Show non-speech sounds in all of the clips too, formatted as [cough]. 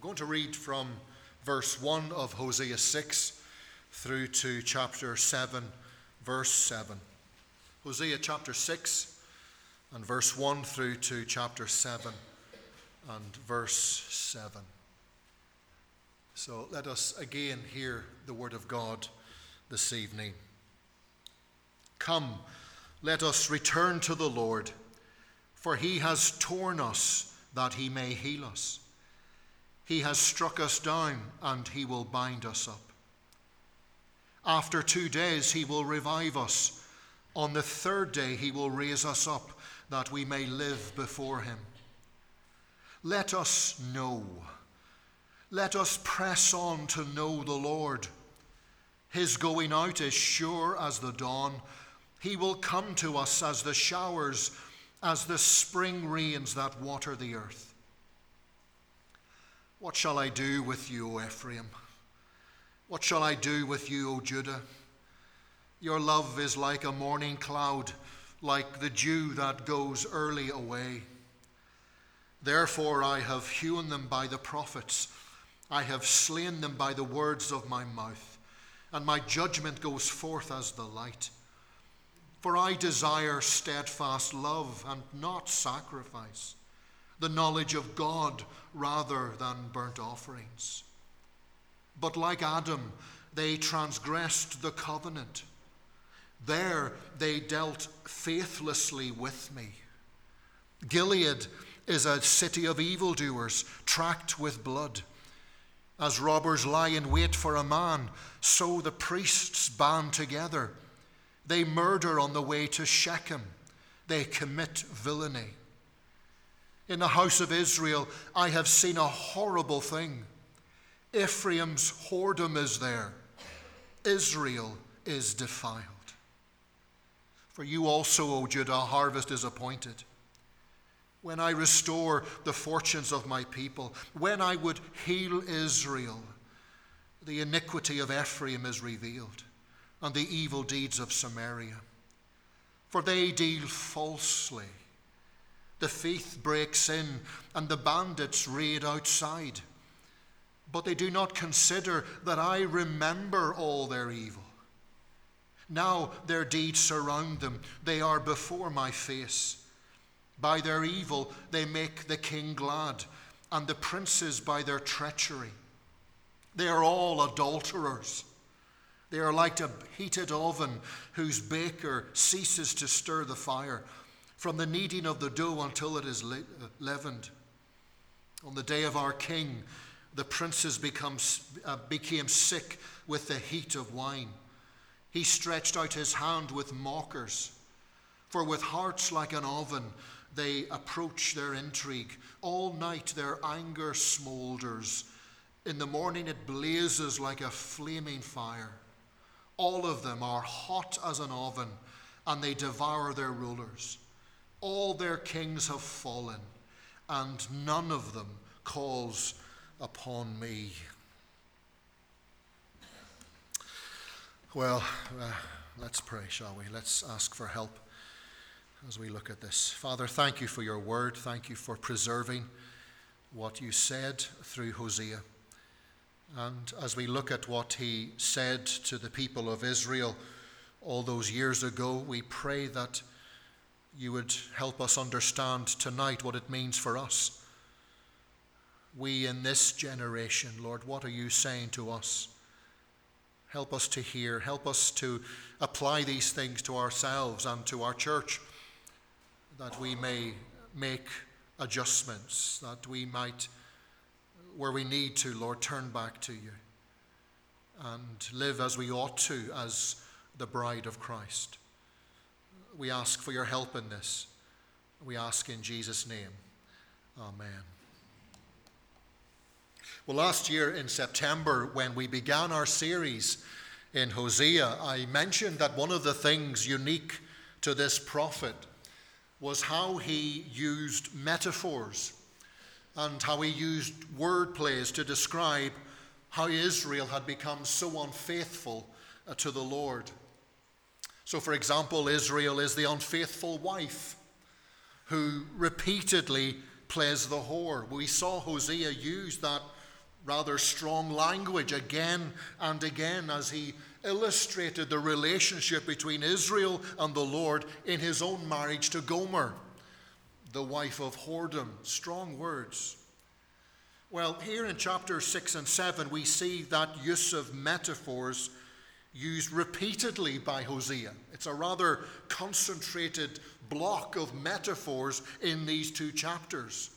I'm going to read from verse 1 of Hosea 6 through to chapter 7, verse 7. Hosea chapter 6 and verse 1 through to chapter 7 and verse 7. So let us again hear the word of God this evening. Come, let us return to the Lord, for he has torn us that he may heal us. He has struck us down, and he will bind us up. After two days, he will revive us. On the third day, he will raise us up, that we may live before him. Let us know. Let us press on to know the Lord. His going out is sure as the dawn. He will come to us as the showers, as the spring rains that water the earth. What shall I do with you, O Ephraim? What shall I do with you, O Judah? Your love is like a morning cloud, like the dew that goes early away. Therefore I have hewn them by the prophets, I have slain them by the words of my mouth, and my judgment goes forth as the light. For I desire steadfast love and not sacrifice the knowledge of God rather than burnt offerings. But like Adam, they transgressed the covenant. There they dealt faithlessly with me. Gilead is a city of evildoers, tracked with blood. As robbers lie in wait for a man, so the priests band together. They murder on the way to Shechem. They commit villainy. In the house of Israel, I have seen a horrible thing. Ephraim's whoredom is there, Israel is defiled. For you also, O Judah, harvest is appointed. When I restore the fortunes of my people, when I would heal Israel, the iniquity of Ephraim is revealed, and the evil deeds of Samaria. For they deal falsely the thief breaks in and the bandits raid outside. But they do not consider that I remember all their evil. Now their deeds surround them, they are before my face. By their evil they make the king glad, and the princes by their treachery. They are all adulterers. They are like a heated oven whose baker ceases to stir the fire from the kneading of the dough until it is leavened. On the day of our king, the princes become, uh, became sick with the heat of wine. He stretched out his hand with mockers. For with hearts like an oven, they approach their intrigue. All night their anger smoulders. In the morning it blazes like a flaming fire. All of them are hot as an oven, and they devour their rulers. All their kings have fallen, and none of them calls upon me. Well, uh, let's pray, shall we? Let's ask for help as we look at this. Father, thank you for your word. Thank you for preserving what you said through Hosea. And as we look at what he said to the people of Israel all those years ago, we pray that you would help us understand tonight what it means for us. We in this generation, Lord, what are you saying to us? Help us to hear. Help us to apply these things to ourselves and to our church, that we may make adjustments, that we might, where we need to, Lord, turn back to you and live as we ought to as the bride of Christ. We ask for your help in this. We ask in Jesus' name. Amen. Well, last year in September, when we began our series in Hosea, I mentioned that one of the things unique to this prophet was how he used metaphors and how he used word plays to describe how Israel had become so unfaithful to the Lord. So, for example, Israel is the unfaithful wife who repeatedly plays the whore. We saw Hosea use that rather strong language again and again as he illustrated the relationship between Israel and the Lord in his own marriage to Gomer, the wife of whoredom. Strong words. Well, here in chapter 6 and 7, we see that use of metaphors used repeatedly by Hosea. It's a rather concentrated block of metaphors in these two chapters,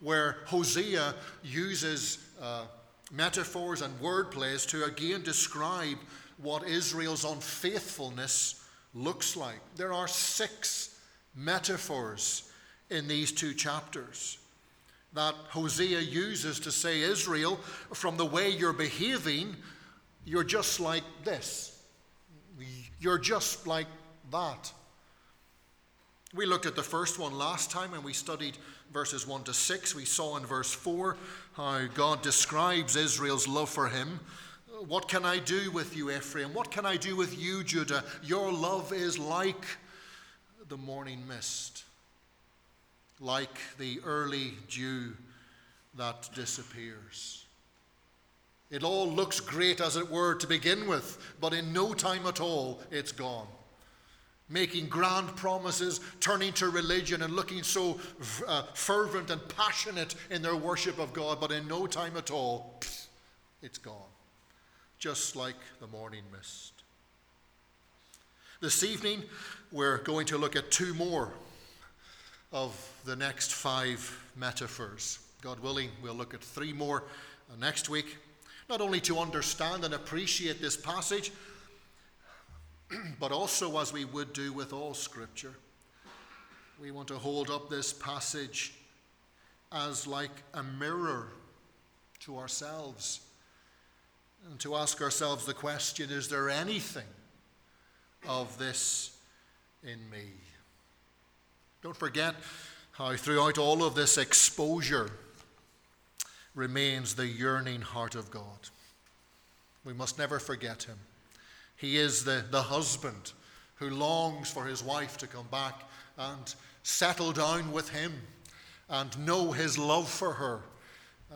where Hosea uses uh, metaphors and wordplays to again describe what Israel's unfaithfulness looks like. There are six metaphors in these two chapters that Hosea uses to say, Israel, from the way you're behaving, you're just like this. You're just like that. We looked at the first one last time when we studied verses 1 to 6. We saw in verse 4 how God describes Israel's love for him. What can I do with you, Ephraim? What can I do with you, Judah? Your love is like the morning mist, like the early dew that disappears. It all looks great, as it were, to begin with, but in no time at all, it's gone. Making grand promises, turning to religion, and looking so uh, fervent and passionate in their worship of God, but in no time at all, it's gone. Just like the morning mist. This evening, we're going to look at two more of the next five metaphors. God willing, we'll look at three more next week not only to understand and appreciate this passage, [clears throat] but also as we would do with all Scripture. We want to hold up this passage as like a mirror to ourselves and to ask ourselves the question is there anything of this in me? Don't forget how, throughout all of this exposure, remains the yearning heart of God. We must never forget him. He is the, the husband who longs for his wife to come back and settle down with him and know his love for her,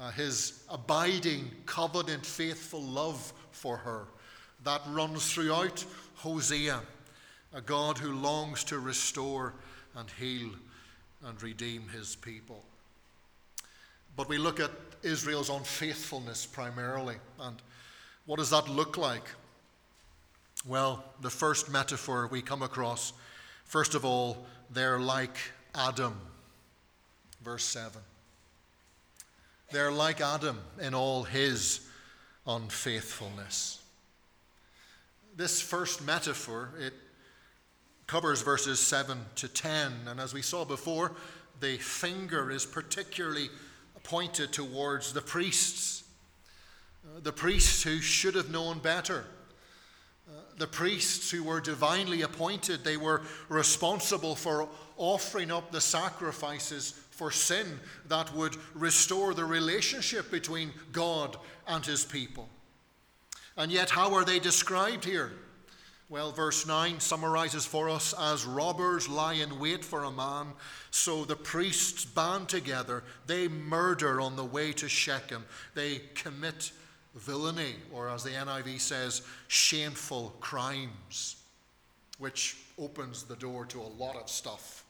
uh, his abiding, covenant, faithful love for her. That runs throughout Hosea, a God who longs to restore and heal and redeem his people. But we look at Israel's unfaithfulness primarily. And what does that look like? Well, the first metaphor we come across, first of all, they're like Adam. Verse 7. They're like Adam in all his unfaithfulness. This first metaphor, it covers verses 7 to 10. And as we saw before, the finger is particularly pointed towards the priests, uh, the priests who should have known better. Uh, the priests who were divinely appointed, they were responsible for offering up the sacrifices for sin that would restore the relationship between God and his people. And yet, how are they described here? Well, verse 9 summarizes for us as robbers lie in wait for a man, so the priests band together. They murder on the way to Shechem. They commit villainy, or as the NIV says, shameful crimes, which opens the door to a lot of stuff.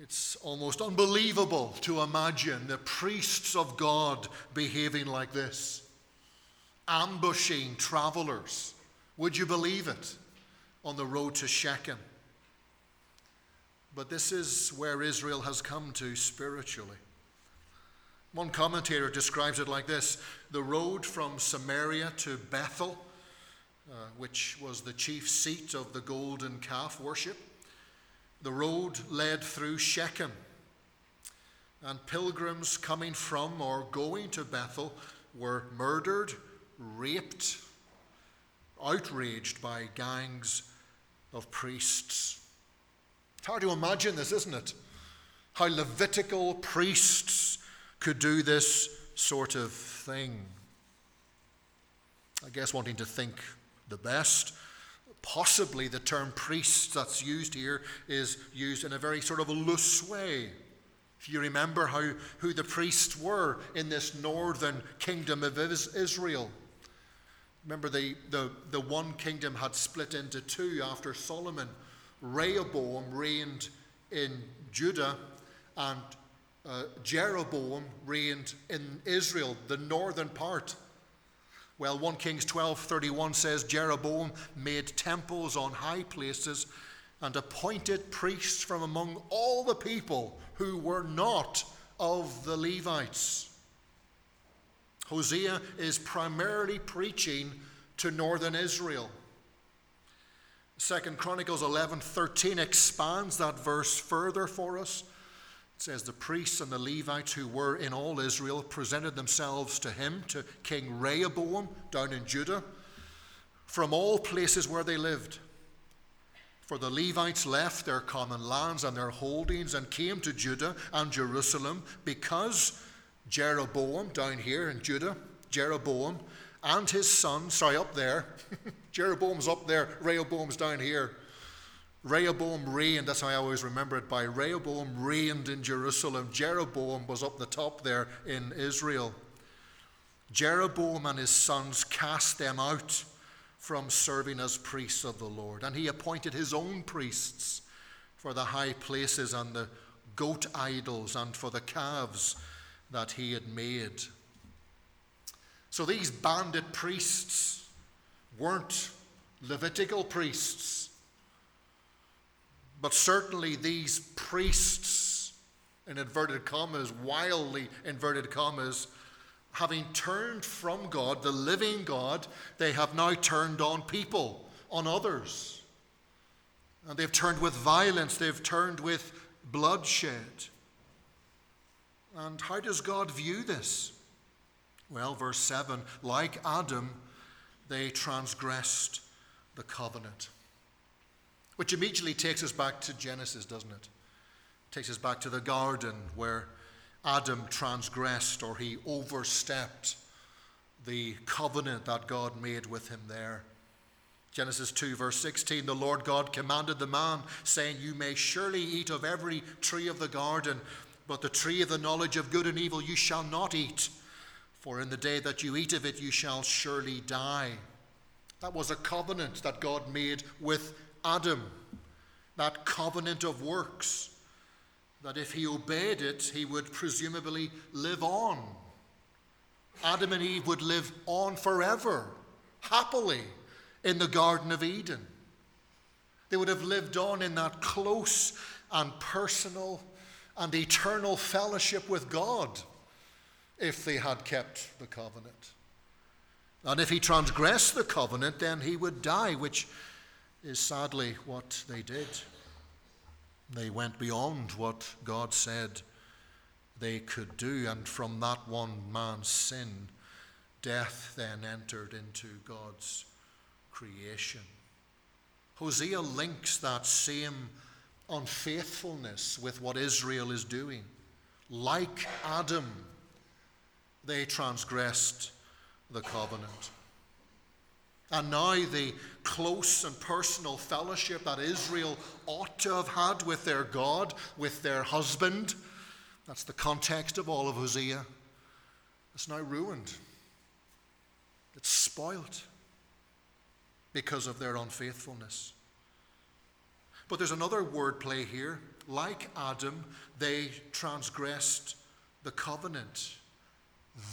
It's almost unbelievable to imagine the priests of God behaving like this, ambushing travelers would you believe it? On the road to Shechem. But this is where Israel has come to spiritually. One commentator describes it like this the road from Samaria to Bethel, uh, which was the chief seat of the golden calf worship, the road led through Shechem. And pilgrims coming from or going to Bethel were murdered, raped, outraged by gangs of priests. It's hard to imagine this, isn't it? How Levitical priests could do this sort of thing. I guess wanting to think the best. Possibly the term priest that's used here is used in a very sort of a loose way. If you remember how, who the priests were in this northern kingdom of Israel. Remember, the, the, the one kingdom had split into two after Solomon. Rehoboam reigned in Judah, and uh, Jeroboam reigned in Israel, the northern part. Well, 1 Kings 12:31 says Jeroboam made temples on high places and appointed priests from among all the people who were not of the Levites. Hosea is primarily preaching to northern Israel. Second Chronicles 11:13 expands that verse further for us. It says the priests and the Levites who were in all Israel presented themselves to him to King Rehoboam down in Judah from all places where they lived. For the Levites left their common lands and their holdings and came to Judah and Jerusalem because Jeroboam, down here in Judah, Jeroboam and his son, sorry, up there, [laughs] Jeroboam's up there, Rehoboam's down here. Rehoboam reigned, that's how I always remember it by Rehoboam reigned in Jerusalem. Jeroboam was up the top there in Israel. Jeroboam and his sons cast them out from serving as priests of the Lord. And he appointed his own priests for the high places and the goat idols and for the calves that he had made. So these bandit priests weren't Levitical priests, but certainly these priests, in inverted commas, wildly inverted commas, having turned from God, the living God, they have now turned on people, on others. And they've turned with violence, they've turned with bloodshed. And how does God view this? Well, verse 7 like Adam, they transgressed the covenant. Which immediately takes us back to Genesis, doesn't it? Takes us back to the garden where Adam transgressed or he overstepped the covenant that God made with him there. Genesis 2, verse 16 The Lord God commanded the man, saying, You may surely eat of every tree of the garden, but the tree of the knowledge of good and evil you shall not eat, for in the day that you eat of it you shall surely die. That was a covenant that God made with Adam, that covenant of works that if he obeyed it, he would presumably live on. Adam and Eve would live on forever, happily, in the Garden of Eden. They would have lived on in that close and personal and eternal fellowship with God if they had kept the covenant. And if he transgressed the covenant, then he would die, which is sadly what they did. They went beyond what God said they could do, and from that one man's sin, death then entered into God's creation. Hosea links that same unfaithfulness with what Israel is doing. Like Adam, they transgressed the covenant. And now the close and personal fellowship that Israel ought to have had with their God, with their husband, that's the context of all of Hosea, it's now ruined. It's spoilt because of their unfaithfulness. But there's another wordplay here. Like Adam, they transgressed the covenant.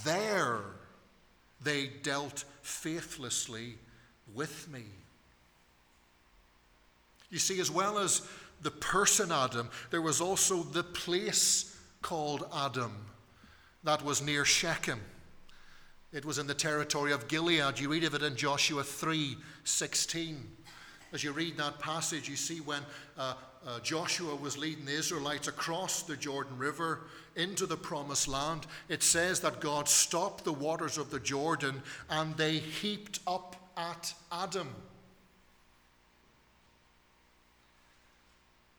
There they dealt faithlessly with me. You see, as well as the person Adam, there was also the place called Adam that was near Shechem. It was in the territory of Gilead. You read of it in Joshua 3 16. As you read that passage, you see when uh, uh, Joshua was leading the Israelites across the Jordan River into the promised land, it says that God stopped the waters of the Jordan and they heaped up at Adam.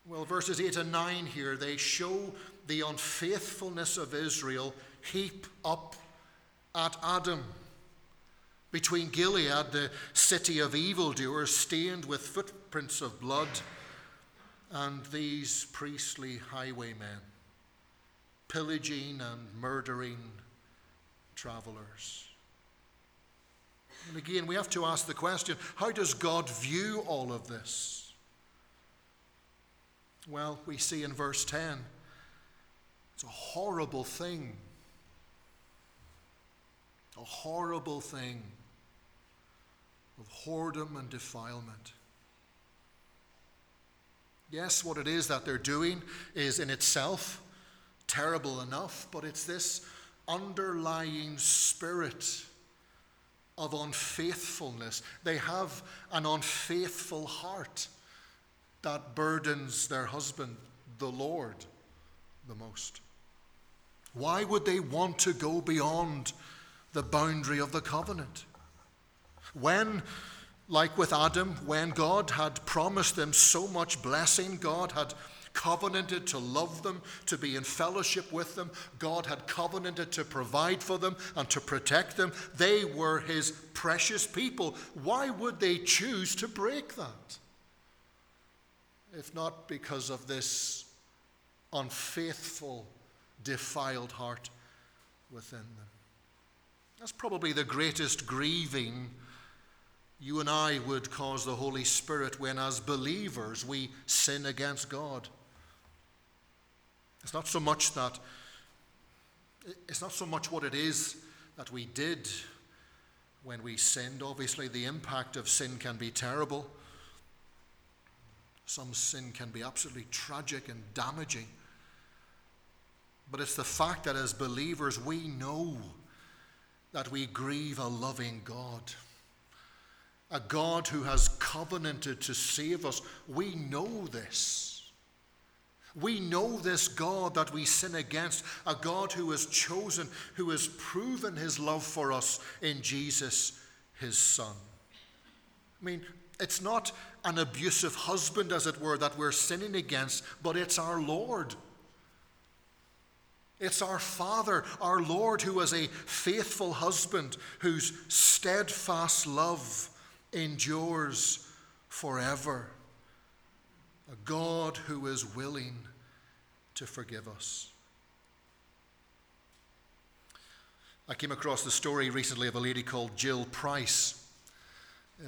Well, verses 8 and 9 here, they show the unfaithfulness of Israel heap up at Adam. Between Gilead, the city of evildoers, stained with footprints of blood, and these priestly highwaymen. pillaging and murdering travelers. And again, we have to ask the question how does God view all of this? Well, we see in verse 10 it's a horrible thing. A horrible thing of whoredom and defilement. Yes, what it is that they're doing is in itself terrible enough, but it's this underlying spirit of unfaithfulness. They have an unfaithful heart that burdens their husband, the Lord, the most. Why would they want to go beyond the boundary of the covenant? When like with Adam, when God had promised them so much blessing, God had covenanted to love them, to be in fellowship with them. God had covenanted to provide for them and to protect them. They were His precious people. Why would they choose to break that? If not because of this unfaithful, defiled heart within them. That's probably the greatest grieving you and I would cause the Holy Spirit when, as believers, we sin against God. It's not so much that, it's not so much what it is that we did when we sinned. Obviously, the impact of sin can be terrible. Some sin can be absolutely tragic and damaging. But it's the fact that as believers, we know that we grieve a loving God a God who has covenanted to save us. We know this. We know this God that we sin against, a God who has chosen, who has proven his love for us in Jesus, his Son. I mean, it's not an abusive husband, as it were, that we're sinning against, but it's our Lord. It's our Father, our Lord, who is a faithful husband, whose steadfast love endures forever. A God who is willing to forgive us. I came across the story recently of a lady called Jill Price.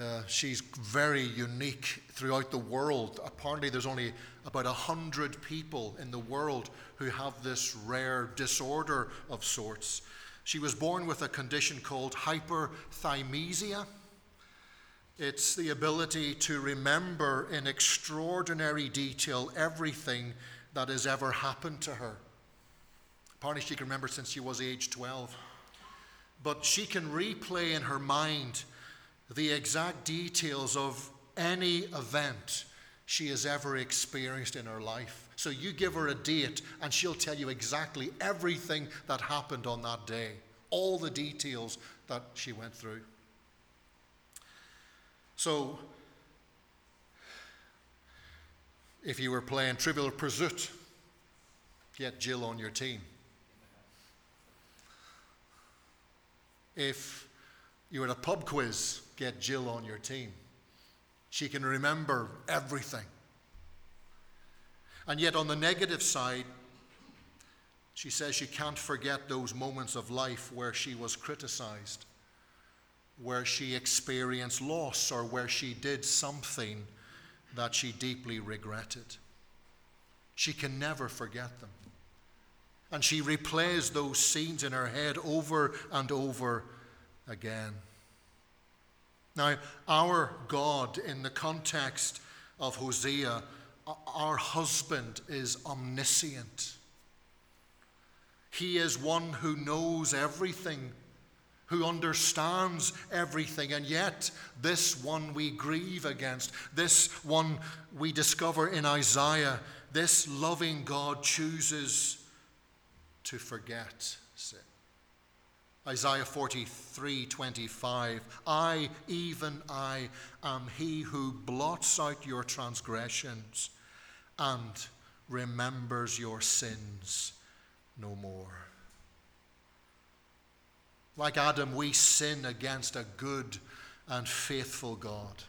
Uh, she's very unique throughout the world. Apparently, there's only about a hundred people in the world who have this rare disorder of sorts. She was born with a condition called hyperthymesia. It's the ability to remember in extraordinary detail everything that has ever happened to her. Apparently, she can remember since she was age 12. But she can replay in her mind the exact details of any event she has ever experienced in her life. So you give her a date, and she'll tell you exactly everything that happened on that day, all the details that she went through. So, if you were playing Trivial Pursuit, get Jill on your team. If you're at a pub quiz, get Jill on your team. She can remember everything. And yet, on the negative side, she says she can't forget those moments of life where she was criticized where she experienced loss or where she did something that she deeply regretted. She can never forget them. And she replays those scenes in her head over and over again. Now, our God, in the context of Hosea, our husband is omniscient. He is one who knows everything who understands everything. And yet, this one we grieve against, this one we discover in Isaiah, this loving God chooses to forget sin. Isaiah 43 25. I, even I, am he who blots out your transgressions and remembers your sins no more. Like Adam, we sin against a good and faithful God.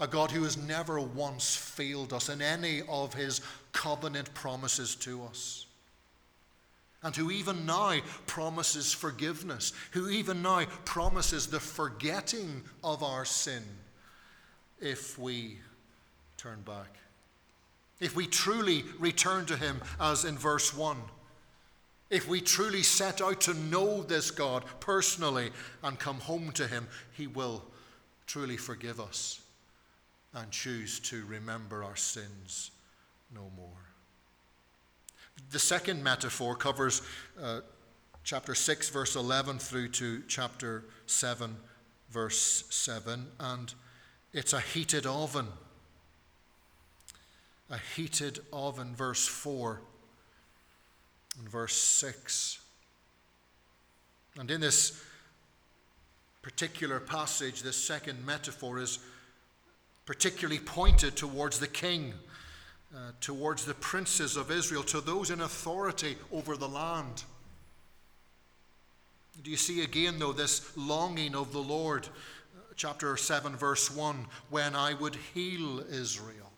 A God who has never once failed us in any of his covenant promises to us. and who even now promises forgiveness, who even now promises the forgetting of our sin if we turn back. If we truly return to Him, as in verse 1, if we truly set out to know this God personally and come home to Him, He will truly forgive us and choose to remember our sins no more. The second metaphor covers uh, chapter 6, verse 11 through to chapter 7, verse 7, and it's a heated oven. A heated oven, verse 4 verse 6. And in this particular passage, this second metaphor is particularly pointed towards the king, uh, towards the princes of Israel, to those in authority over the land. Do you see again, though, this longing of the Lord? Uh, chapter 7, verse 1 when I would heal Israel.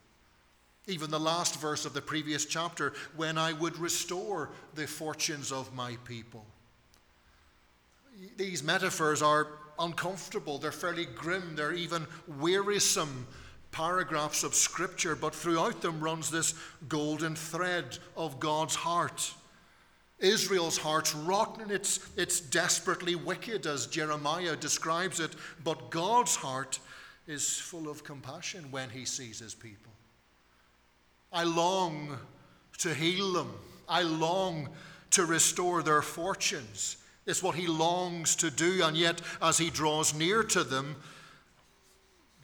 Even the last verse of the previous chapter, when I would restore the fortunes of my people. These metaphors are uncomfortable, they're fairly grim, they're even wearisome paragraphs of Scripture, but throughout them runs this golden thread of God's heart. Israel's heart's rotten, it's, it's desperately wicked, as Jeremiah describes it, but God's heart is full of compassion when he sees his people. I long to heal them, I long to restore their fortunes. It's what he longs to do, and yet, as he draws near to them,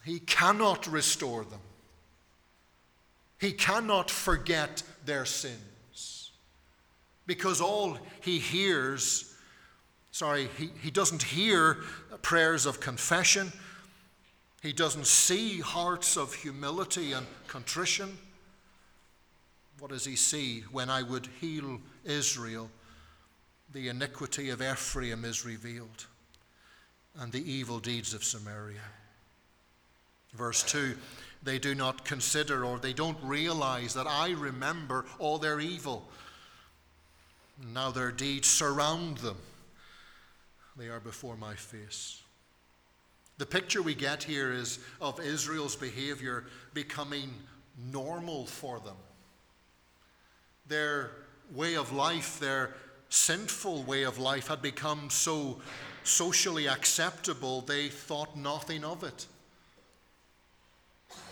he cannot restore them. He cannot forget their sins. Because all he hears, sorry, he, he doesn't hear prayers of confession. He doesn't see hearts of humility and contrition. What does he see when I would heal Israel? the iniquity of Ephraim is revealed, and the evil deeds of Samaria. Verse 2 They do not consider or they don't realize that I remember all their evil. Now their deeds surround them, they are before my face. The picture we get here is of Israel's behavior becoming normal for them. Their way of life, their sinful way of life had become so socially acceptable, they thought nothing of it.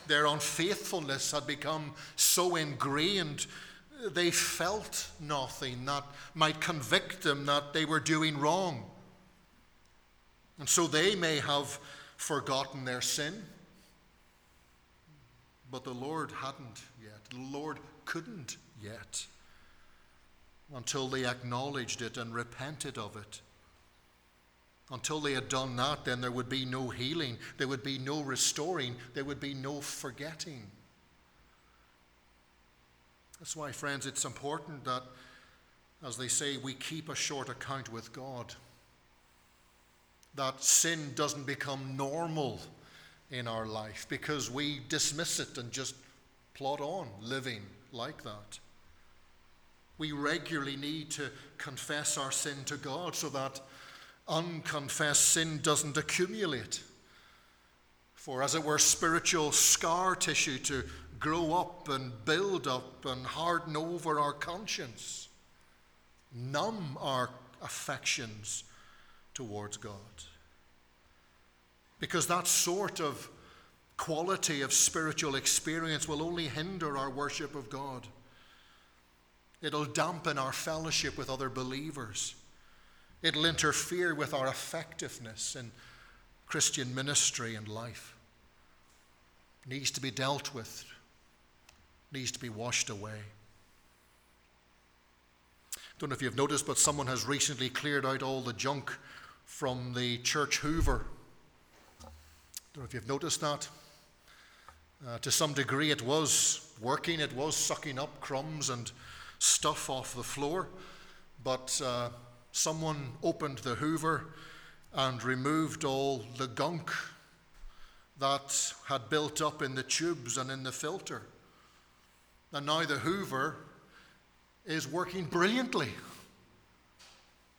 Their unfaithfulness had become so ingrained, they felt nothing that might convict them that they were doing wrong. And so they may have forgotten their sin, but the Lord hadn't yet. The Lord couldn't yet until they acknowledged it and repented of it. Until they had done that, then there would be no healing, there would be no restoring, there would be no forgetting. That's why, friends, it's important that, as they say, we keep a short account with God. That sin doesn't become normal in our life because we dismiss it and just plod on living like that. We regularly need to confess our sin to God so that unconfessed sin doesn't accumulate. For, as it were, spiritual scar tissue to grow up and build up and harden over our conscience, numb our affections towards God. Because that sort of quality of spiritual experience will only hinder our worship of God. It'll dampen our fellowship with other believers. It'll interfere with our effectiveness in Christian ministry and life. It needs to be dealt with, it needs to be washed away. Don't know if you've noticed, but someone has recently cleared out all the junk from the church Hoover. Don't know if you've noticed that. Uh, to some degree, it was working, it was sucking up crumbs and stuff off the floor, but uh, someone opened the hoover and removed all the gunk that had built up in the tubes and in the filter. And now the hoover is working brilliantly.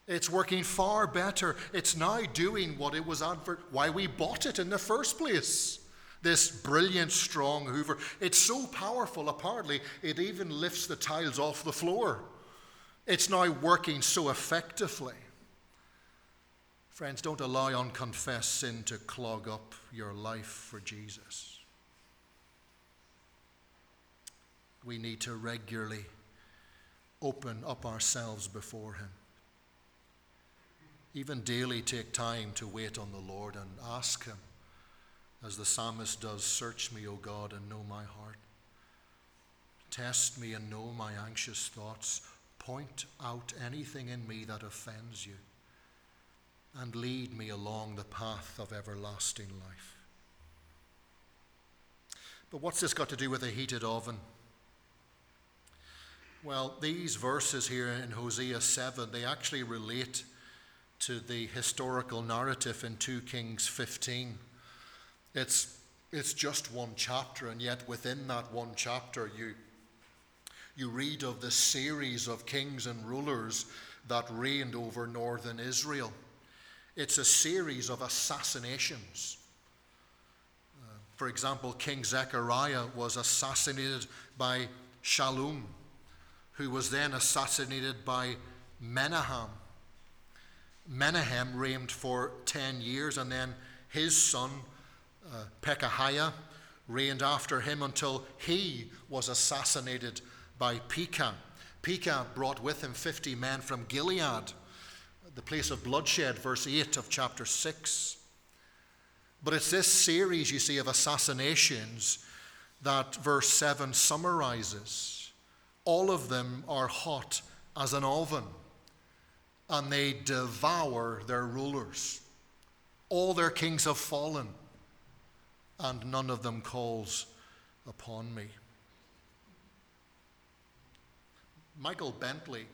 It's working far better. It's now doing what it was advert why we bought it in the first place. This brilliant, strong Hoover. It's so powerful, apparently, it even lifts the tiles off the floor. It's now working so effectively. Friends, don't allow unconfessed sin to clog up your life for Jesus. We need to regularly open up ourselves before Him. Even daily take time to wait on the Lord and ask Him, as the psalmist does Search me, O God, and know my heart. Test me and know my anxious thoughts. Point out anything in me that offends you, and lead me along the path of everlasting life. But what's this got to do with a heated oven? Well, these verses here in Hosea 7, they actually relate to the historical narrative in 2 Kings 15. It's, it's just one chapter, and yet within that one chapter, you, you read of the series of kings and rulers that reigned over northern Israel. It's a series of assassinations. Uh, for example, King Zechariah was assassinated by Shallum, who was then assassinated by Menahem. Menahem reigned for 10 years, and then his son, uh, Pekahiah, reigned after him until he was assassinated by Pekah. Pekah brought with him 50 men from Gilead, the place of bloodshed, verse 8 of chapter 6. But it's this series, you see, of assassinations that verse 7 summarizes. All of them are hot as an oven and they devour their rulers. All their kings have fallen, and none of them calls upon me. Michael Bentley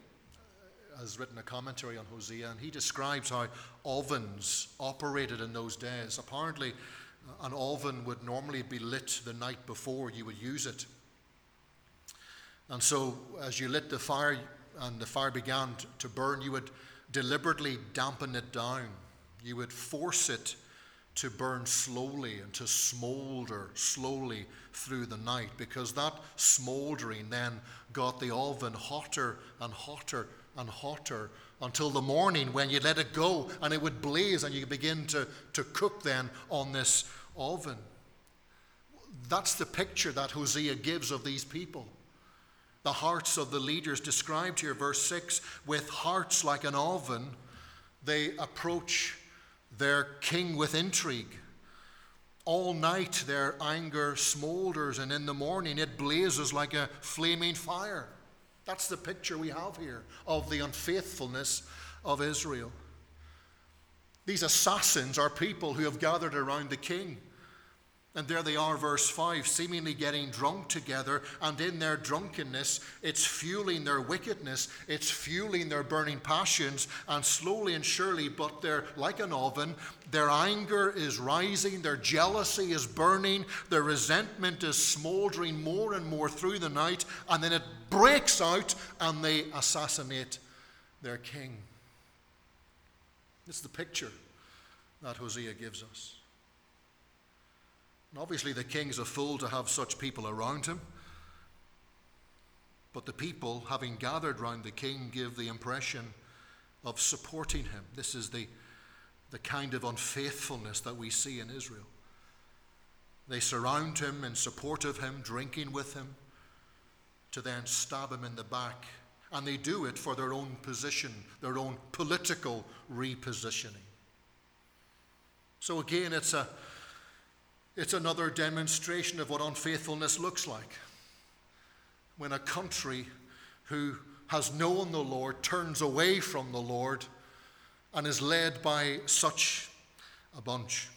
uh, has written a commentary on Hosea, and he describes how ovens operated in those days. Apparently, uh, an oven would normally be lit the night before you would use it. And so, as you lit the fire and the fire began to burn, you would deliberately dampen it down. You would force it to burn slowly and to smolder slowly through the night because that smoldering then got the oven hotter and hotter and hotter until the morning when you let it go and it would blaze and you begin to, to cook then on this oven. That's the picture that Hosea gives of these people the hearts of the leaders described here, verse 6 with hearts like an oven, they approach their king with intrigue. All night their anger smolders, and in the morning it blazes like a flaming fire. That's the picture we have here of the unfaithfulness of Israel. These assassins are people who have gathered around the king. And there they are, verse 5, seemingly getting drunk together, and in their drunkenness, it's fueling their wickedness, it's fueling their burning passions, and slowly and surely, but they're like an oven, their anger is rising, their jealousy is burning, their resentment is smoldering more and more through the night, and then it breaks out and they assassinate their king. Is the picture that Hosea gives us. And obviously, the king's a fool to have such people around him. But the people, having gathered round the king, give the impression of supporting him. This is the, the kind of unfaithfulness that we see in Israel. They surround him in support of him, drinking with him, to then stab him in the back. And they do it for their own position, their own political repositioning. So again, it's a, it's another demonstration of what unfaithfulness looks like. When a country who has known the Lord turns away from the Lord and is led by such a bunch.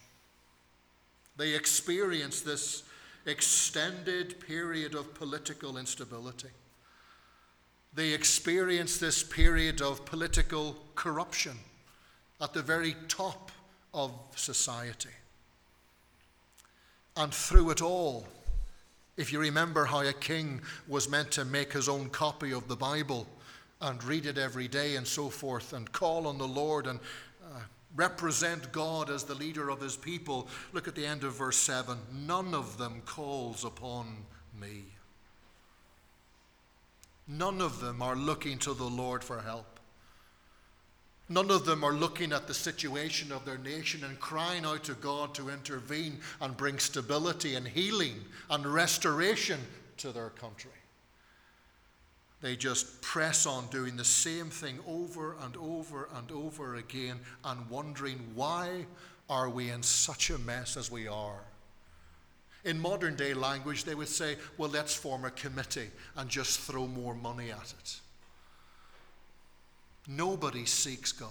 They experience this extended period of political instability. They experience this period of political corruption at the very top of society. And through it all, if you remember how a king was meant to make his own copy of the Bible and read it every day and so forth and call on the Lord and uh, represent God as the leader of his people. Look at the end of verse 7 none of them calls upon me. None of them are looking to the Lord for help. None of them are looking at the situation of their nation and crying out to God to intervene and bring stability and healing and restoration to their country. They just press on doing the same thing over and over and over again and wondering why are we in such a mess as we are? In modern day language, they would say, well, let's form a committee and just throw more money at it. Nobody seeks God.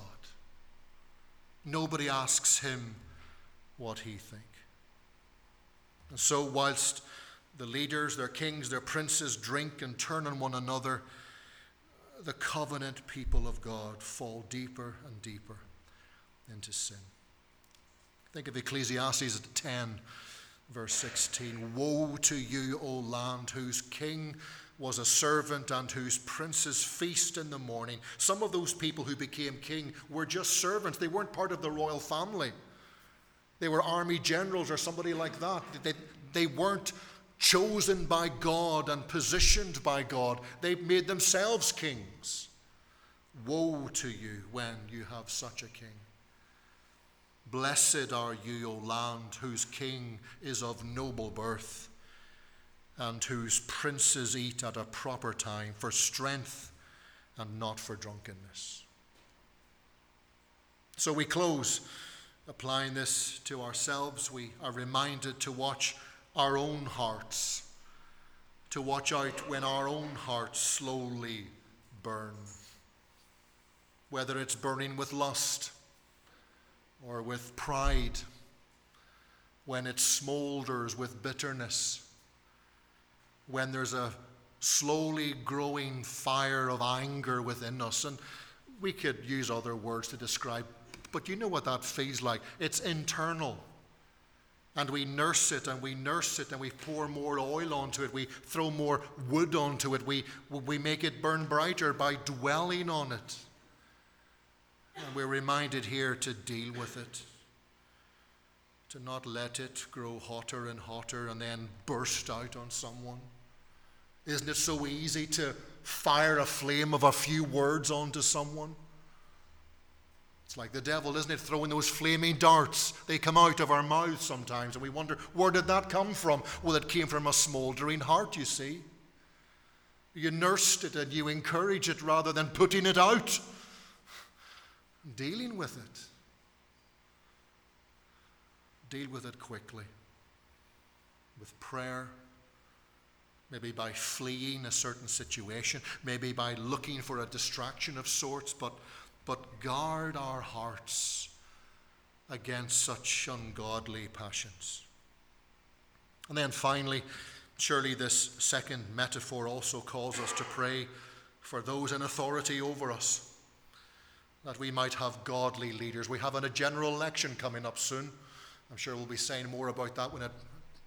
Nobody asks him what he think. And so, whilst the leaders, their kings, their princes drink and turn on one another, the covenant people of God fall deeper and deeper into sin. Think of Ecclesiastes 10, verse 16. Woe to you, O land, whose king was a servant and whose princes feast in the morning. Some of those people who became king were just servants, they weren't part of the royal family. They were army generals or somebody like that. They, they weren't chosen by God and positioned by God, they made themselves kings. Woe to you when you have such a king. Blessed are you, O land, whose king is of noble birth and whose princes eat at a proper time for strength and not for drunkenness. So we close applying this to ourselves. We are reminded to watch our own hearts, to watch out when our own hearts slowly burn, whether it's burning with lust or with pride, when it smolders with bitterness when there's a slowly growing fire of anger within us. And we could use other words to describe, but you know what that feels like. It's internal. And we nurse it and we nurse it and we pour more oil onto it. We throw more wood onto it. We, we make it burn brighter by dwelling on it. And we're reminded here to deal with it, to not let it grow hotter and hotter and then burst out on someone. Isn't it so easy to fire a flame of a few words onto someone? It's like the devil, isn't it? Throwing those flaming darts. They come out of our mouths sometimes, and we wonder, where did that come from? Well, it came from a smouldering heart, you see. You nursed it and you encourage it rather than putting it out, dealing with it. Deal with it quickly with prayer maybe by fleeing a certain situation, maybe by looking for a distraction of sorts, but, but guard our hearts against such ungodly passions. And then finally, surely this second metaphor also calls us to pray for those in authority over us, that we might have godly leaders. We have a general election coming up soon. I'm sure we'll be saying more about that when it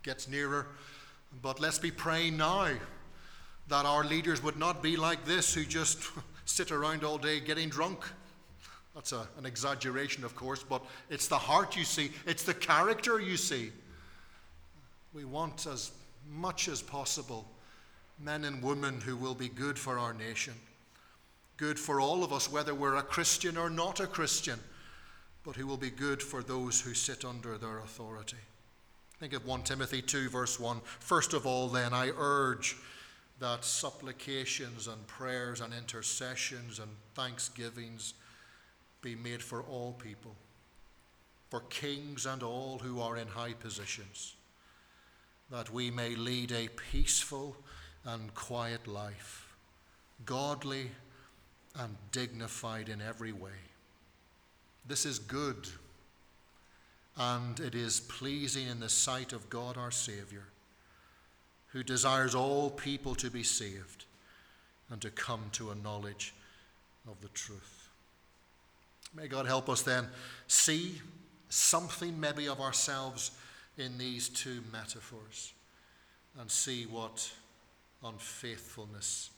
gets nearer. But let's be praying now that our leaders would not be like this, who just [laughs] sit around all day getting drunk. That's a, an exaggeration, of course, but it's the heart you see, it's the character you see. We want as much as possible men and women who will be good for our nation, good for all of us, whether we're a Christian or not a Christian, but who will be good for those who sit under their authority. Think of 1 Timothy 2, verse 1. First of all, then, I urge that supplications and prayers and intercessions and thanksgivings be made for all people, for kings and all who are in high positions, that we may lead a peaceful and quiet life, godly and dignified in every way. This is good and it is pleasing in the sight of God our Saviour, who desires all people to be saved and to come to a knowledge of the truth. May God help us then see something maybe of ourselves in these two metaphors and see what unfaithfulness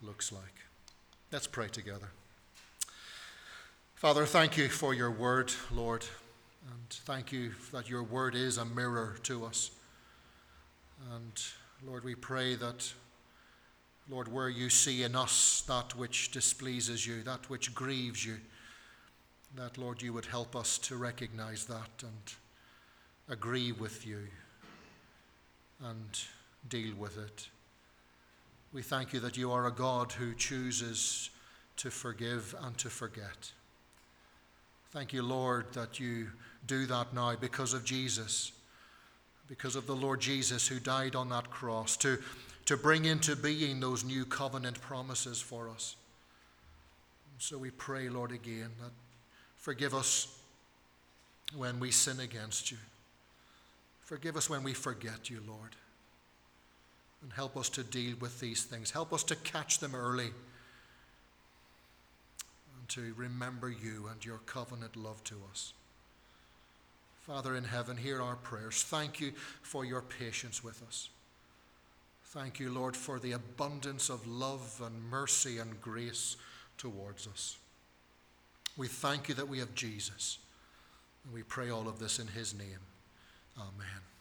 looks like. Let's pray together. Father, thank you for your word, Lord, and thank you that your word is a mirror to us. And Lord, we pray that, Lord, where you see in us that which displeases you, that which grieves you, that, Lord, you would help us to recognize that and agree with you and deal with it. We thank you that you are a God who chooses to forgive and to forget. Thank you, Lord, that you do that now because of Jesus, because of the Lord Jesus who died on that cross to, to bring into being those new covenant promises for us. So we pray, Lord, again that forgive us when we sin against you. Forgive us when we forget you, Lord. And help us to deal with these things. Help us to catch them early to remember you and your covenant love to us. Father in heaven, hear our prayers. Thank you for your patience with us. Thank you, Lord, for the abundance of love and mercy and grace towards us. We thank you that we have Jesus. And we pray all of this in his name. Amen.